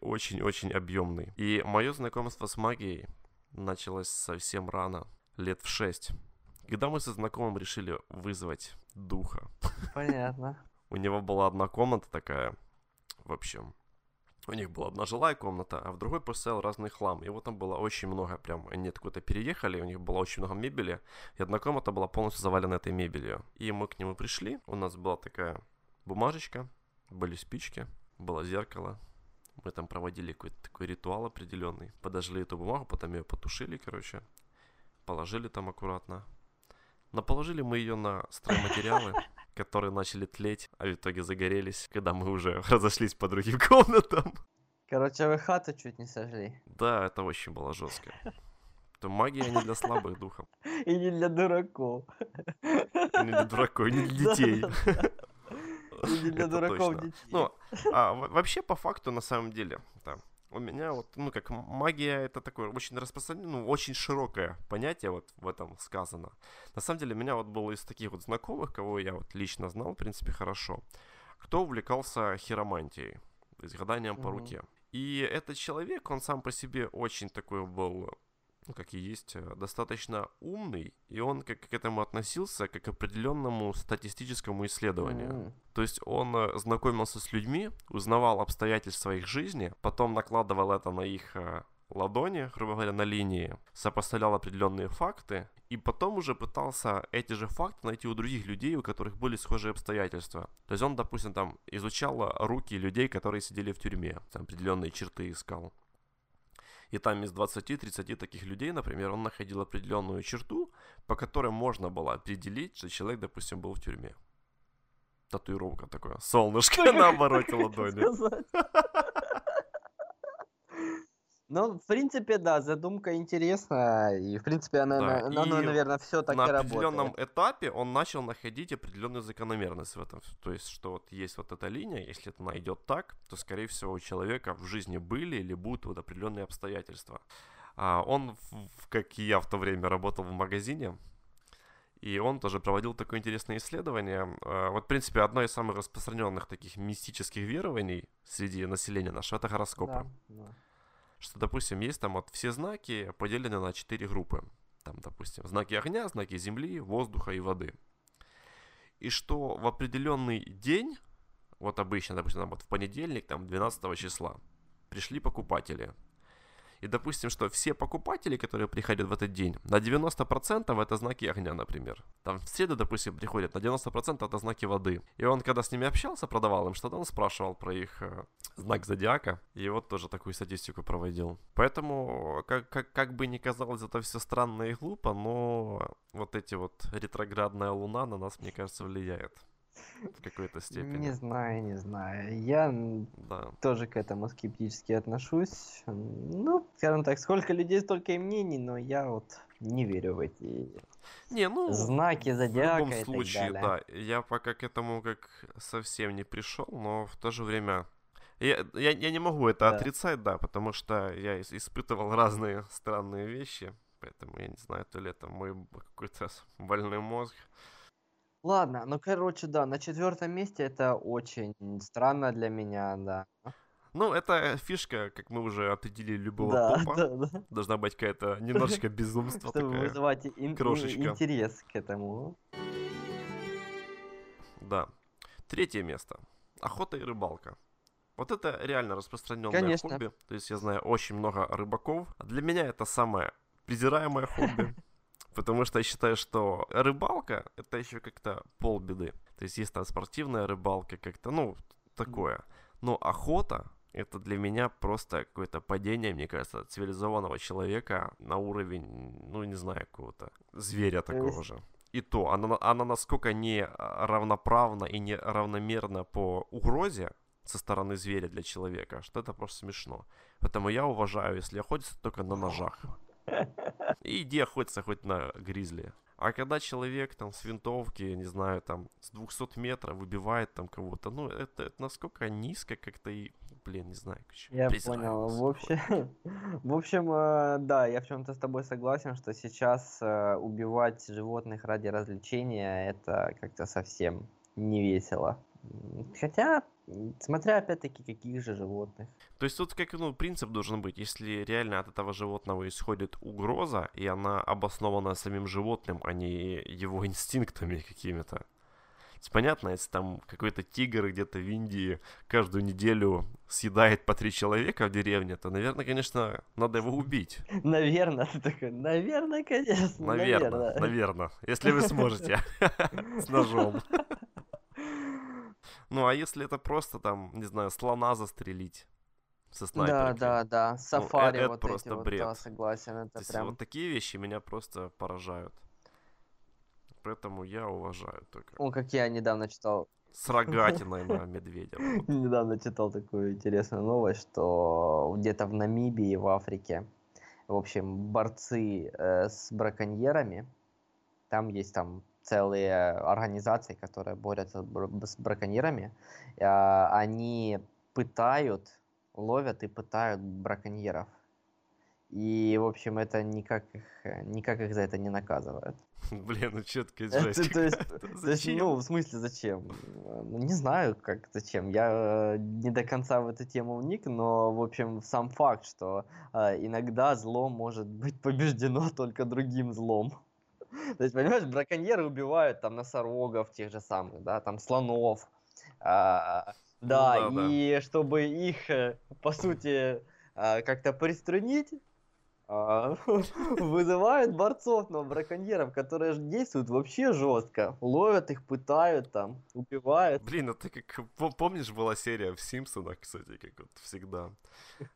Очень-очень объемный. И мое знакомство с магией началось совсем рано, лет в 6. Когда мы со знакомым решили вызвать духа. Понятно. У него была одна комната такая, в общем. У них была одна жилая комната, а в другой поставил разный хлам. Его там было очень много, прям они откуда-то переехали, у них было очень много мебели, и одна комната была полностью завалена этой мебелью. И мы к нему пришли, у нас была такая бумажечка, были спички, было зеркало, мы там проводили какой-то такой ритуал определенный, подожгли эту бумагу, потом ее потушили, короче, положили там аккуратно. Но положили мы ее на стройматериалы, которые начали тлеть, а в итоге загорелись, когда мы уже разошлись по другим комнатам. Короче, вы хату чуть не сожгли. Да, это очень было жестко. То магия не для слабых духов, И не для дураков. и не для дураков, и не для детей. Да-да-да. И не Это дураков. Ну, а, во- вообще, по факту, на самом деле, да, у меня вот, ну, как магия, это такое очень распространенное, ну, очень широкое понятие вот в этом сказано. На самом деле, у меня вот было из таких вот знакомых, кого я вот лично знал, в принципе, хорошо, кто увлекался хиромантией, то есть гаданием по Мгм. руке. И этот человек, он сам по себе очень такой был, ну, как и есть, э, достаточно умный, и он как к этому относился, как к определенному статистическому исследованию. М. То есть он э, знакомился с людьми, узнавал обстоятельства их жизни, потом накладывал это на их э, ладони, грубо говоря, на линии, сопоставлял определенные факты, и потом уже пытался эти же факты найти у других людей, у которых были схожие обстоятельства. То есть он, допустим, там изучал руки людей, которые сидели в тюрьме, там определенные черты искал. И там из 20-30 таких людей, например, он находил определенную черту, по которой можно было определить, что человек, допустим, был в тюрьме. Татуировка такое. Солнышко на обороте ладони. Ну, в принципе, да, задумка интересная, и, в принципе, она, Да, на- оно, и наверное, все так на и определенном работает. этапе он начал находить определенную закономерность в этом. То есть, что вот есть вот эта линия, если она идет так, то, скорее всего, у человека в жизни были или будут вот определенные обстоятельства. А он, как и я в то время, работал в магазине, и он тоже проводил такое интересное исследование. А, Вот, в принципе, одно из самых распространенных таких мистических верований среди населения нашего — это гороскопы. Да, да. Что, допустим, есть там вот все знаки поделены на четыре группы. Там, допустим, знаки огня, знаки земли, воздуха и воды. И что в определенный день, вот обычно, допустим, вот в понедельник, там, 12 числа, пришли покупатели, и допустим, что все покупатели, которые приходят в этот день, на 90% это знаки огня, например. Там в среду, допустим, приходят, на 90% это знаки воды. И он, когда с ними общался, продавал им что-то, он спрашивал про их э, знак зодиака. И вот тоже такую статистику проводил. Поэтому, как, как, как бы ни казалось это все странно и глупо, но вот эти вот ретроградная луна на нас, мне кажется, влияет в какой-то степени. Не знаю, не знаю. Я да. тоже к этому скептически отношусь. Ну, скажем так, сколько людей, столько и мнений, но я вот не верю в эти не, ну, знаки зодиака. В любом случае, да. Я пока к этому как совсем не пришел, но в то же время я, я, я не могу это да. отрицать, да, потому что я испытывал разные странные вещи, поэтому я не знаю, то ли это мой какой-то больной мозг, Ладно, ну, короче, да, на четвертом месте это очень странно для меня, да. Ну, это фишка, как мы уже определили, любого Да, топа. да, да. Должна быть какая-то немножечко безумство Чтобы такая. вызывать ин- крошечка. интерес к этому. Да. Третье место. Охота и рыбалка. Вот это реально распространенное Конечно. хобби. То есть я знаю очень много рыбаков. А для меня это самое презираемое хобби. Потому что я считаю, что рыбалка это еще как-то полбеды. То есть есть там спортивная рыбалка, как-то, ну, такое. Но охота это для меня просто какое-то падение, мне кажется, цивилизованного человека на уровень, ну, не знаю, какого-то зверя такого же. И то, она, она насколько не равноправна и не равномерна по угрозе со стороны зверя для человека, что это просто смешно. Поэтому я уважаю, если охотиться только на ножах. И иди охотиться хоть на гризли. А когда человек там с винтовки, не знаю, там с 200 метров выбивает там кого-то, ну это, это насколько низко как-то и, блин, не знаю. Я понял. В общем, в общем, э, да, я в чем-то с тобой согласен, что сейчас э, убивать животных ради развлечения это как-то совсем не весело. Хотя, смотря опять-таки, каких же животных. То есть тут как ну, принцип должен быть, если реально от этого животного исходит угроза, и она обоснована самим животным, а не его инстинктами какими-то. Понятно, если там какой-то тигр где-то в Индии каждую неделю съедает по три человека в деревне, то, наверное, конечно, надо его убить. Наверное, ты такой, наверное, конечно. Наверное, наверное, если вы сможете с ножом. Ну, а если это просто там, не знаю, слона застрелить со снайперкой? Да, да, да, ну, сафари ну, это вот просто эти бред. вот, да, согласен, это То есть прям... вот такие вещи меня просто поражают. Поэтому я уважаю только. О, как я недавно читал. С рогатиной на медведя. Недавно читал такую интересную новость, что где-то в Намибии, в Африке, в общем, борцы э, с браконьерами, там есть там целые организации, которые борются с браконьерами, а, они пытают, ловят и пытают браконьеров. И, в общем, это никак их, никак их за это не наказывают. Блин, ну четко жесть. То есть, то есть, ну, в смысле, зачем? Ну, не знаю, как зачем. Я э, не до конца в эту тему вник, но, в общем, сам факт, что э, иногда зло может быть побеждено только другим злом. То есть, понимаешь, браконьеры убивают там носорогов тех же самых, да, там слонов. А, да, ну, да, и да. чтобы их, э, по сути, а, как-то приструнить, вызывают борцов, но браконьеров, которые действуют вообще жестко. Ловят их, пытают там, убивают. Блин, это а как... Помнишь, была серия в Симпсонах, кстати, как вот всегда,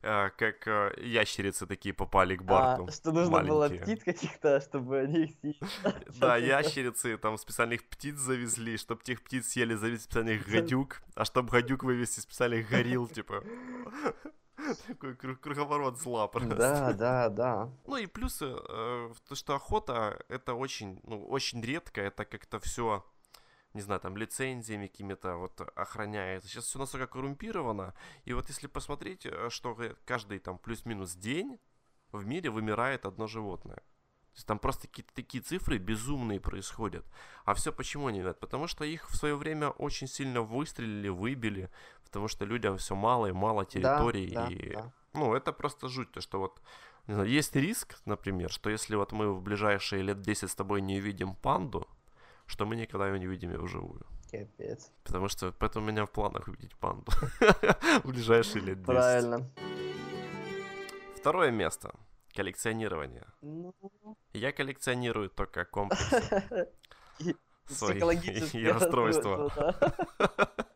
а, как ящерицы такие попали к Барту. что нужно было птиц каких-то, чтобы они их съели. Да, ящерицы, там специальных птиц завезли, чтобы тех птиц съели, завезли специальных гадюк, а чтобы гадюк вывести специальных горил, типа. Такой круговорот зла просто. Да, да, да. Ну и плюсы, э, то, что охота это очень, ну, очень редко, это как-то все не знаю, там, лицензиями какими-то вот охраняется. Сейчас все настолько коррумпировано. И вот если посмотреть, э, что каждый там плюс-минус день в мире вымирает одно животное. То есть там просто какие-то такие цифры безумные происходят. А все почему они виноваты? Потому что их в свое время очень сильно выстрелили, выбили, потому что людям все мало и мало территорий, да, и да. Ну, это просто жуть, то что вот не знаю, есть риск, например, что если вот мы в ближайшие лет 10 с тобой не увидим панду, что мы никогда ее не увидим ее вживую. Капец. Потому что поэтому у меня в планах увидеть панду в ближайшие лет 10. Правильно. Второе место. Коллекционирование. Ну, Я коллекционирую только комплексы психологические и расстройства.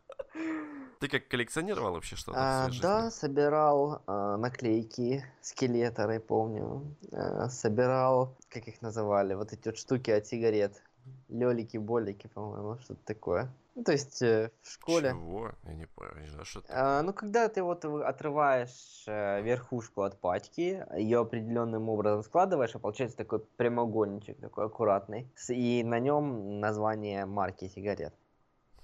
Ты как коллекционировал вообще что-то А, да, собирал а, наклейки, скелеторы, помню. А, собирал, как их называли, вот эти вот штуки от сигарет. Лёлики, болики, по-моему, что-то такое. Ну, то есть э, в школе. Чего? Я не понял, не знаю, что это. А, ну, когда ты вот отрываешь э, верхушку от пачки, ее определенным образом складываешь, и получается такой прямоугольничек, такой аккуратный. С- И на нем название марки сигарет.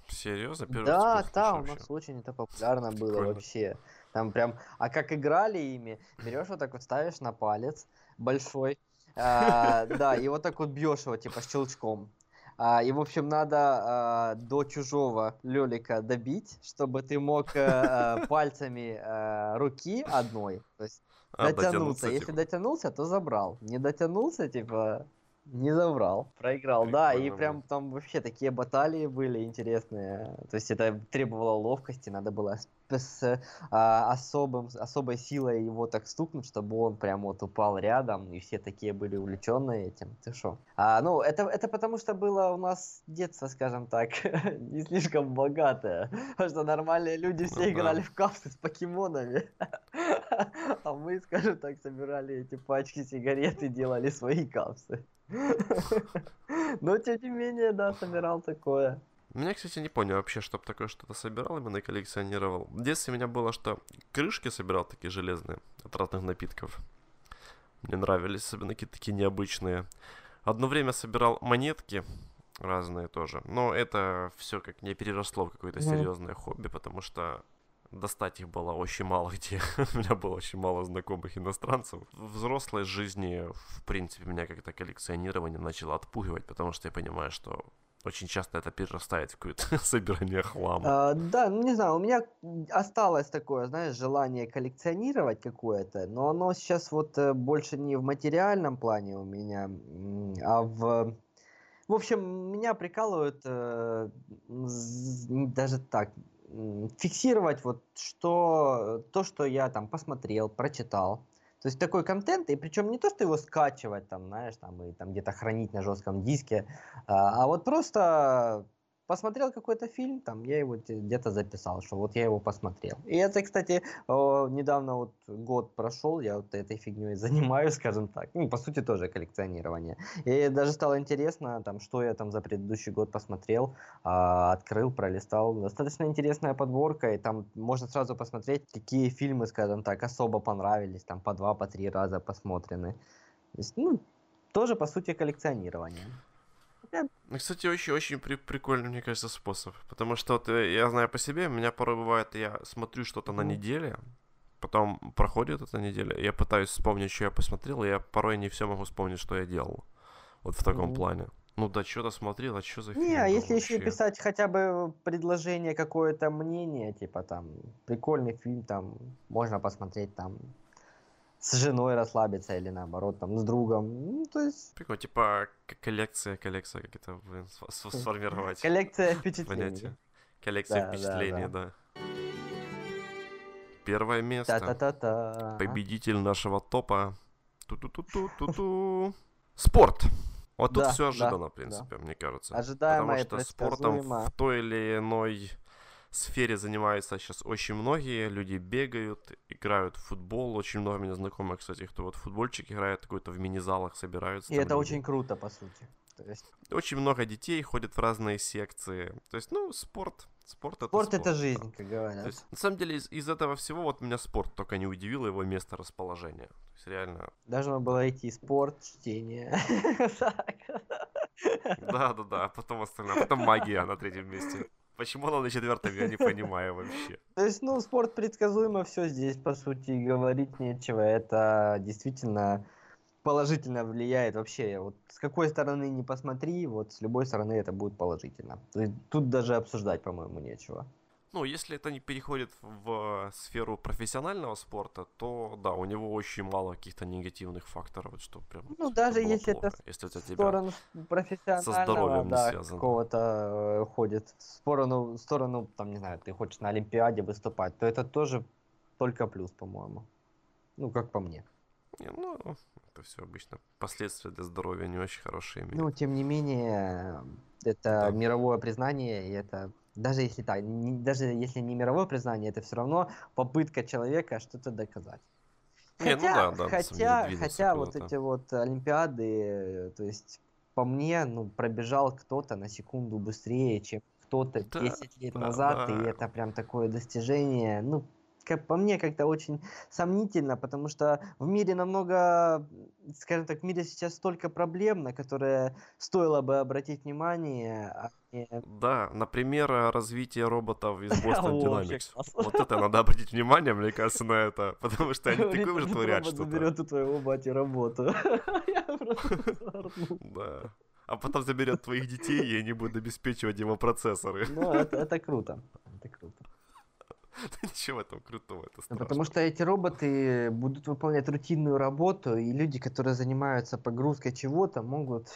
Серьезно? Первый Да, слышу у нас очень это популярно было Прикольно. вообще. Там прям, а как играли ими, берешь вот так вот ставишь на палец большой, а, да, и вот так вот бьешь его типа щелчком. А, и в общем надо а, до чужого лелика добить, чтобы ты мог э, пальцами э, руки одной, то есть А, дотянуться. Если типа. дотянулся, то забрал. Не дотянулся, типа, не забрал. Проиграл, да. И прям там вообще такие баталии были интересные. То есть это требовало ловкости, надо было с, с, а, особым, особой силой его так стукнуть, чтобы он прям вот упал рядом, и все такие были увлеченные этим. Ты шо? А, ну, это, это потому что было у нас детство, скажем так, не слишком богатое. Потому что нормальные люди Ну все да. играли в капсы с покемонами. А мы, скажем так, собирали эти пачки сигарет и делали свои капсы. Но, тем не менее, да, собирал такое. Меня, кстати, не понял вообще, чтобы такое что-то собирал, именно коллекционировал. В детстве у меня было, что крышки собирал такие железные от разных напитков. Мне нравились, особенно какие-то такие необычные. Одно время собирал монетки разные тоже. Но это все как не переросло в какое-то Мгм. серьезное хобби, потому что достать их было очень мало где. У меня было очень мало знакомых иностранцев. В взрослой жизни, в принципе, меня как-то коллекционирование начало отпугивать, потому что я понимаю, что очень часто это перерастает в какое-то собирание хлама. А, да, ну не знаю, у меня осталось такое, знаешь, желание коллекционировать какое-то, но оно сейчас вот э, больше не в материальном плане у меня, а в... В общем, меня прикалывают э, даже так, фиксировать вот что, то, что я там посмотрел, прочитал. То есть такой контент, и причем не то, что его скачивать, там, знаешь, там, и там где-то хранить на жестком диске, а, а вот просто посмотрел какой-то фильм, там, я его где-то записал, что вот я его посмотрел. И это, кстати, недавно вот год прошел, я вот этой фигней занимаюсь, скажем так. Ну, по сути, тоже коллекционирование. И даже стало интересно, там, что я там за предыдущий год посмотрел, а, открыл, пролистал. Достаточно интересная подборка, и там можно сразу посмотреть, какие фильмы, скажем так, особо понравились, там, по два, по три раза посмотрены. То есть, ну, тоже, по сути, коллекционирование. Ну, кстати, очень-очень при- прикольный, мне кажется, способ. Потому что вот э, я знаю по себе, у меня порой бывает, я смотрю что-то на неделе, потом проходит эта неделя, я пытаюсь вспомнить, что я посмотрел, и я порой не все могу вспомнить, что я делал. Вот в таком Мгм. плане. Ну да, что-то смотрел, а что за фильм Не, а если еще вообще? писать хотя бы предложение, какое-то мнение, типа там, прикольный фильм, там, можно посмотреть там с женой расслабиться или наоборот, там, с другом. Ну, то есть Прикольно, типа коллекция, коллекция, как это блин, сф- сф- сформировать коллекция впечатлений. понятие. Коллекция Да, да, впечатлений, да. да. Первое место. Та-та-та-та. Победитель нашего топа. Ту-ту-ту-ту-ту-ту. Спорт. Вот тут Да, все да, ожиданно, в да. принципе, мне кажется. Ожидаемо Потому что спортом в той или иной сфере занимаются сейчас очень многие. Люди бегают, играют в футбол. Очень много у меня знакомых, кстати, кто вот в футбольчик играет, какой-то в мини-залах собираются. И это люди. очень круто, по сути. То есть Очень много детей ходят в разные секции. То есть, ну, спорт. Спорт это спорт спорт. это да. жизнь, как То говорят. есть, на самом деле, из, из этого всего вот меня спорт только не удивило его место расположения. То есть, реально, Должно было идти спорт, чтение. Так. Да-да-да, а потом остальное. А потом магия на третьем месте. Почему она на четвертом, я не понимаю вообще. То есть, ну, спорт предсказуемо, все здесь, по сути, говорить нечего. Это действительно положительно влияет вообще. Вот с какой стороны не посмотри, вот с любой стороны это будет положительно. Тут даже обсуждать, по-моему, нечего. Ну, если это не переходит в сферу профессионального спорта, то да, у него очень мало каких-то негативных факторов, что прям. Ну, даже если плохо, это если это тебя сторону профессионального, здоровьем не да, связано. какого-то э, уходит, в сторону, в сторону, там, не знаю, ты хочешь на Олимпиаде выступать, то это тоже только плюс, по-моему. Ну, как по мне. Не, ну, это все обычно последствия для здоровья не очень хорошие имеют. Ну, тем не менее, это Да. мировое признание, и это даже если так, не- даже если не мировое признание, это все равно попытка человека что-то доказать. Не, ну Хотя, да, да, деле, хотя, хотя вот эти вот Олимпиады, то есть по мне, ну, пробежал кто-то на секунду быстрее, чем кто-то Да, 10 лет да, назад, и да. это прям такое достижение, ну, как по мне, как-то очень сомнительно, потому что в мире намного, скажем так, в мире сейчас столько проблем, на которые стоило бы обратить внимание, а. Да, например, э, развитие роботов из Boston Dynamics. Вот это надо обратить внимание, мне кажется, на это, потому что они такое уже творят что-то. заберет у твоего бати работу. Я просто загорнул. Да. А потом заберет твоих детей, и они будут обеспечивать его процессоры. Ну, это, это круто. Это круто. Ничего в этом крутого, это страшно. Потому что эти роботы будут выполнять рутинную работу, и люди, которые занимаются погрузкой чего-то, могут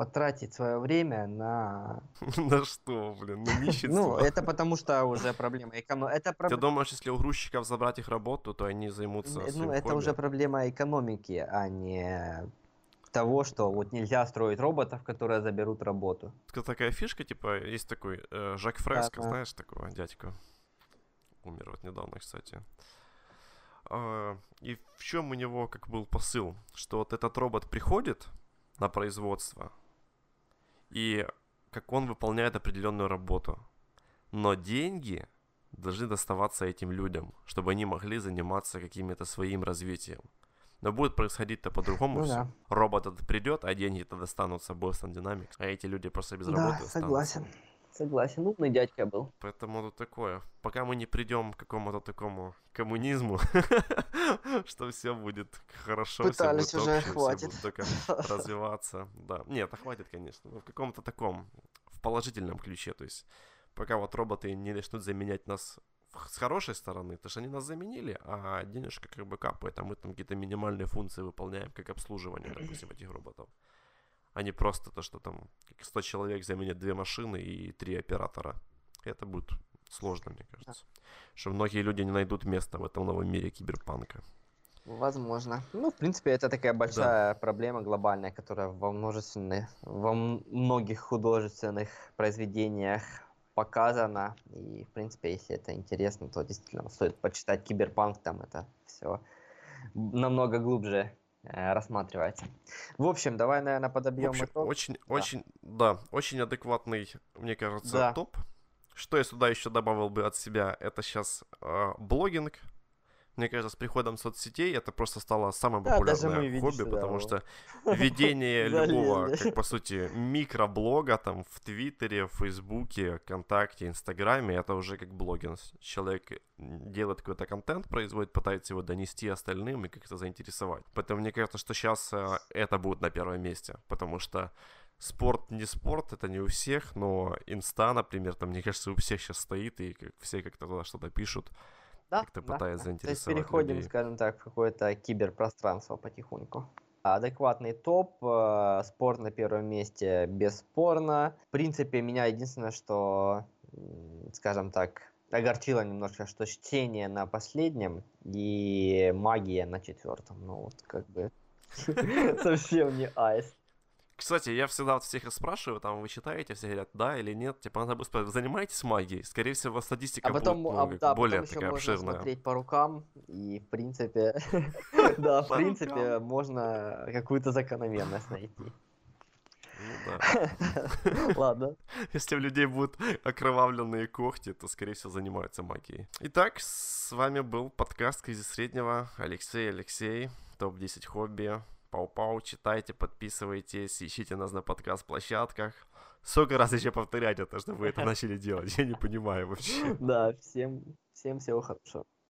потратить свое время на... На что, блин, на Ну, нищенство? это потому что уже проблема эконом... Это, Ты думаешь, если у грузчиков забрать их работу, то они займутся ну, это уже проблема экономики, а не того, что вот нельзя строить роботов, которые заберут работу. Такая- фишка, типа, есть такой э, Жак Фреско, да. знаешь такого дядьку? Умер вот недавно, кстати. А, и в чем у него как был посыл? Что вот этот робот приходит на производство, и как он выполняет определенную работу. Но деньги должны доставаться этим людям, чтобы они могли заниматься каким-то своим развитием. Но будет происходить-то по-другому Ну да. Робот этот придет, а деньги-то достанутся Boston Dynamics, а эти люди просто без Да, работы останутся. Согласен. Умный дядька был. Поэтому тут такое. Пока мы не придем к какому-то такому коммунизму, что все будет хорошо, все Пытались будет уже, общее, все хватит. будут только развиваться. Да. Нет, а хватит, конечно. но В каком-то таком, в положительном ключе. То есть, пока вот роботы не начнут заменять нас с хорошей стороны, то что они нас заменили, а денежка как бы капает, а мы там какие-то минимальные функции выполняем, как обслуживание, допустим, этих роботов. А не просто то, что там как 100 человек заменят две машины и три оператора. Это будет сложно, мне кажется. Что многие люди не найдут места в этом новом мире киберпанка. Возможно. Ну, в принципе, это такая большая проблема глобальная, которая во множественных, во многих художественных произведениях показана. И, в принципе, если это интересно, то действительно стоит почитать Киберпанк, там это все намного глубже рассматривается. В общем, давай, наверное, подобьем общем, итог. очень, очень, да, очень адекватный, мне кажется, Да. топ. Что я сюда еще добавил бы от себя, это сейчас блогинг. Мне кажется, с приходом соцсетей это просто стало самое Да, популярное видишь, хобби, потому вот что ведение любого, как по сути, микроблога там в Твиттере, в Фейсбуке, ВКонтакте, Инстаграме, это уже как блогинг. Человек делает какой-то контент, производит, пытается его донести остальным и как-то заинтересовать. Поэтому мне кажется, что сейчас это будет на первом месте, потому что спорт не спорт, это не у всех, но инста, например, там, мне кажется, у всех сейчас стоит, и все как-то туда что-то пишут. Да, как-то да, пытаясь да. То есть заинтересовать переходим, людей. скажем так, в какое-то киберпространство потихоньку. Адекватный топ, э, спорт на первом месте бесспорно. В принципе, меня единственное, что, скажем так, огорчило немножко, что чтение на последнем и магия на четвертом. Ну вот как бы совсем не айс. Кстати, я всегда вот всех и спрашиваю, там, вы читаете, все говорят, да или нет, типа, надо бы спросить, занимаетесь магией? Скорее всего, статистика А потом, будет а, ну, да, более потом такая можно обширная. смотреть по рукам, и в принципе, да, в принципе, можно какую-то закономерность найти. Ну. Ладно. Если у людей будут окровавленные когти, то, скорее всего, занимаются магией. Итак, с вами был подкаст «Кризис среднего». Алексей, Алексей, топ-10 хобби. Пау-пау, читайте, подписывайтесь, ищите нас на подкаст-площадках. Сколько раз еще повторять это, чтобы вы это начали делать? Я не понимаю вообще. Да, всем, всем всего хорошего.